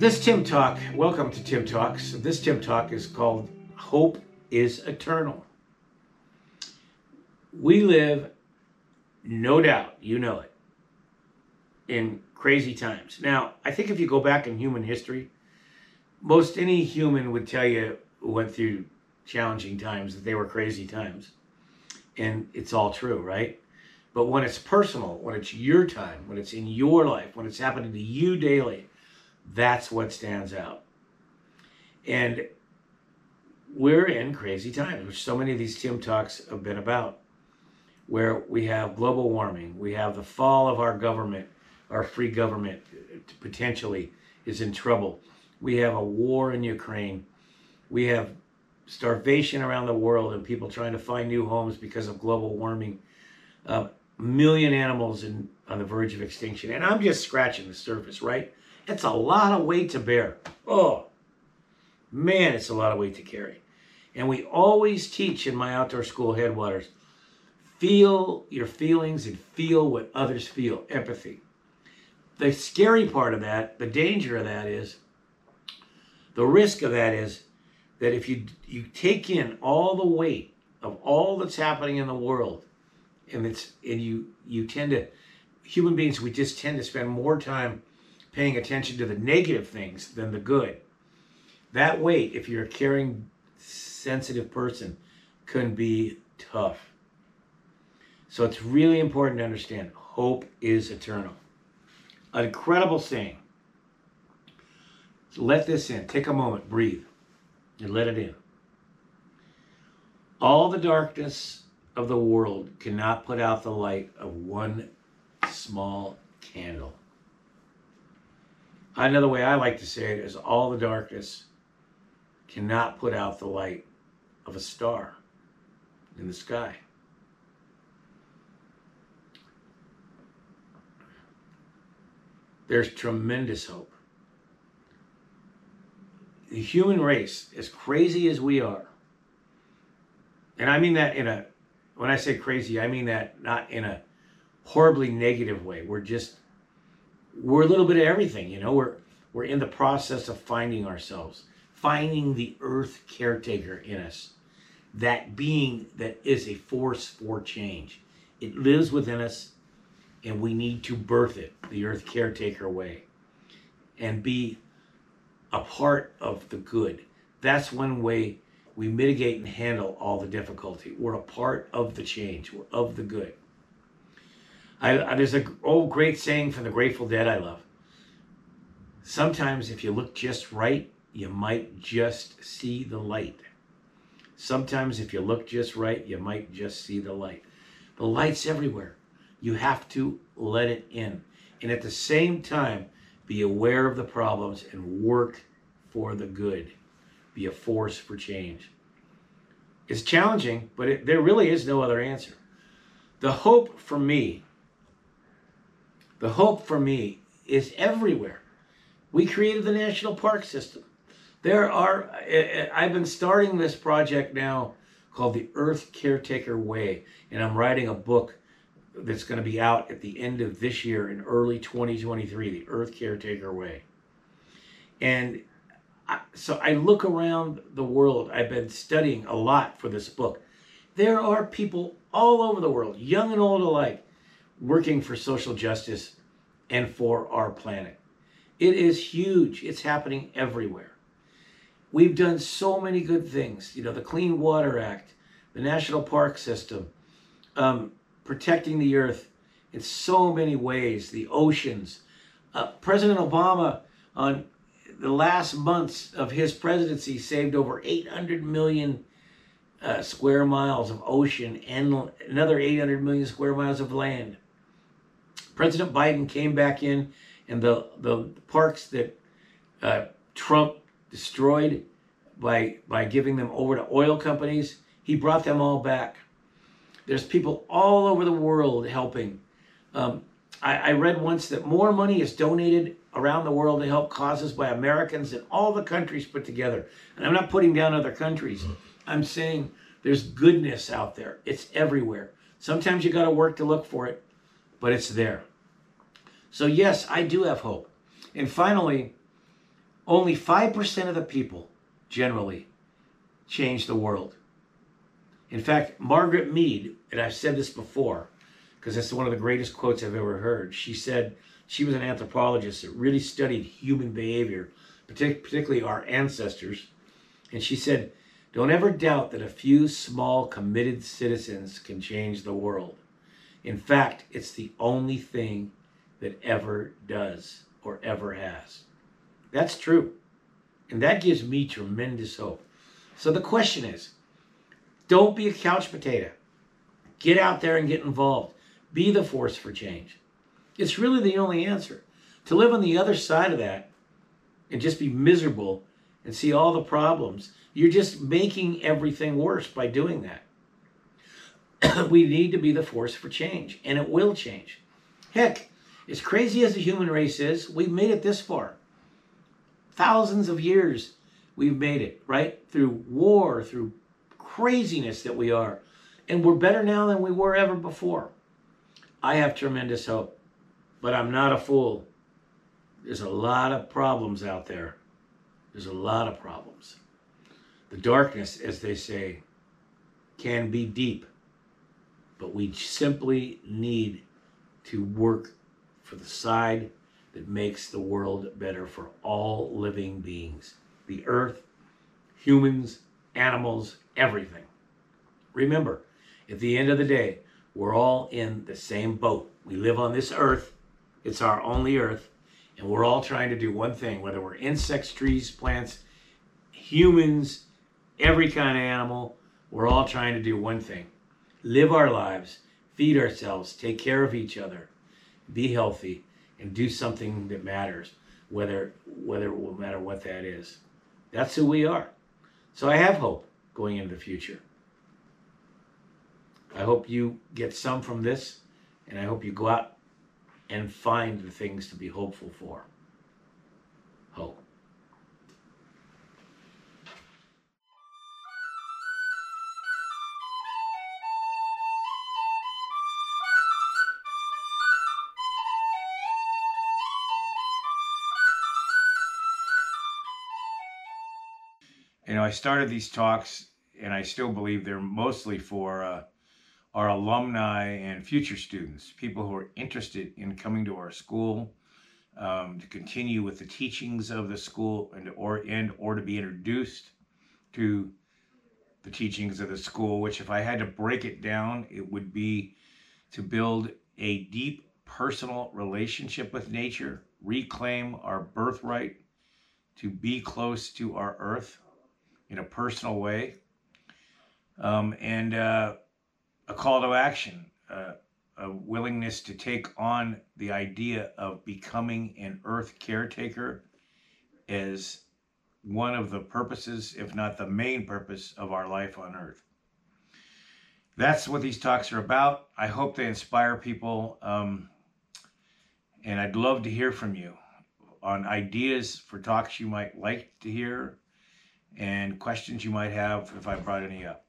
This Tim Talk, welcome to Tim Talks. This Tim Talk is called Hope is Eternal. We live, no doubt, you know it, in crazy times. Now, I think if you go back in human history, most any human would tell you who went through challenging times that they were crazy times. And it's all true, right? But when it's personal, when it's your time, when it's in your life, when it's happening to you daily, that's what stands out. And we're in crazy times, which so many of these Tim Talks have been about, where we have global warming, we have the fall of our government, our free government potentially is in trouble. We have a war in Ukraine. We have starvation around the world and people trying to find new homes because of global warming. Uh, million animals in, on the verge of extinction. And I'm just scratching the surface, right? It's a lot of weight to bear. Oh, man, it's a lot of weight to carry. And we always teach in my outdoor school headwaters feel your feelings and feel what others feel, empathy. The scary part of that, the danger of that is, the risk of that is that if you you take in all the weight of all that's happening in the world, and it's and you you tend to human beings we just tend to spend more time paying attention to the negative things than the good. That weight, if you're a caring, sensitive person, can be tough. So it's really important to understand hope is eternal. An incredible saying. Let this in. Take a moment, breathe, and let it in. All the darkness of the world cannot put out the light of one small candle. Another way I like to say it is all the darkness cannot put out the light of a star in the sky. There's tremendous hope. The human race, as crazy as we are, and I mean that in a, when I say crazy, I mean that not in a horribly negative way. We're just we're a little bit of everything, you know. We're we're in the process of finding ourselves, finding the earth caretaker in us, that being that is a force for change. It lives within us, and we need to birth it the earth caretaker way, and be a part of the good. That's one way we mitigate and handle all the difficulty. We're a part of the change. We're of the good. I, there's an old great saying from the Grateful Dead I love. Sometimes if you look just right, you might just see the light. Sometimes if you look just right, you might just see the light. The light's everywhere. You have to let it in. And at the same time, be aware of the problems and work for the good. Be a force for change. It's challenging, but it, there really is no other answer. The hope for me the hope for me is everywhere. We created the national park system. There are, I've been starting this project now called the Earth Caretaker Way, and I'm writing a book that's going to be out at the end of this year in early 2023, the Earth Caretaker Way. And I, so I look around the world. I've been studying a lot for this book. There are people all over the world, young and old alike, working for social justice and for our planet. It is huge. It's happening everywhere. We've done so many good things. You know, the Clean Water Act, the National Park System, um, protecting the earth in so many ways, the oceans. Uh, President Obama, on the last months of his presidency, saved over 800 million uh, square miles of ocean and another 800 million square miles of land. President Biden came back in, and the the parks that uh, Trump destroyed by by giving them over to oil companies, he brought them all back. There's people all over the world helping. Um, I, I read once that more money is donated around the world to help causes by Americans than all the countries put together. And I'm not putting down other countries. I'm saying there's goodness out there. It's everywhere. Sometimes you got to work to look for it but it's there. So, yes, I do have hope. And finally, Only 5% of the people generally change the world. In fact, Margaret Mead, and I've said this before because it's one of the greatest quotes I've ever heard. She said she was an anthropologist that really studied human behavior, particularly our ancestors. And she said, Don't ever doubt that a few small, committed citizens can change the world. In fact, it's the only thing that ever does or ever has. That's true. And that gives me tremendous hope. So the question is don't be a couch potato. Get out there and get involved. Be the force for change. It's really the only answer. To live on the other side of that and just be miserable and see all the problems, you're just making everything worse by doing that. we need to be the force for change, and it will change. Heck, as crazy as the human race is, we've made it this far thousands of years we've made it, right? Through war, through craziness that we are. And we're better now than we were ever before. I have tremendous hope, but I'm not a fool. There's a lot of problems out there. There's a lot of problems. The darkness, as they say, can be deep, but we simply need to work for the side that makes the world better for all living beings the earth, humans, animals, everything. Remember, at the end of the day, we're all in the same boat. We live on this earth, it's our only earth, and we're all trying to do one thing, whether we're insects, trees, plants, humans, every kind of animal, we're all trying to do one thing live our lives, feed ourselves, take care of each other, be healthy, and do something that matters, whether whether it will matter what that is. That's who we are. So I have hope going into the future. I hope you get some from this, and I hope you go out and find the things to be hopeful for. Hope. You know, I started these talks, and I still believe they're mostly for uh, our alumni and future students, people who are interested in coming to our school um, to continue with the teachings of the school, and or and or to be introduced to the teachings of the school. Which, if I had to break it down, it would be to build a deep personal relationship with nature, reclaim our birthright, to be close to our earth, in a personal way, um, and uh, a call to action, uh, a willingness to take on the idea of becoming an earth caretaker as one of the purposes, if not the main purpose, of our life on earth. That's what these talks are about. I hope they inspire people. Um, and I'd love to hear from you on ideas for talks you might like to hear and questions you might have if I brought any up.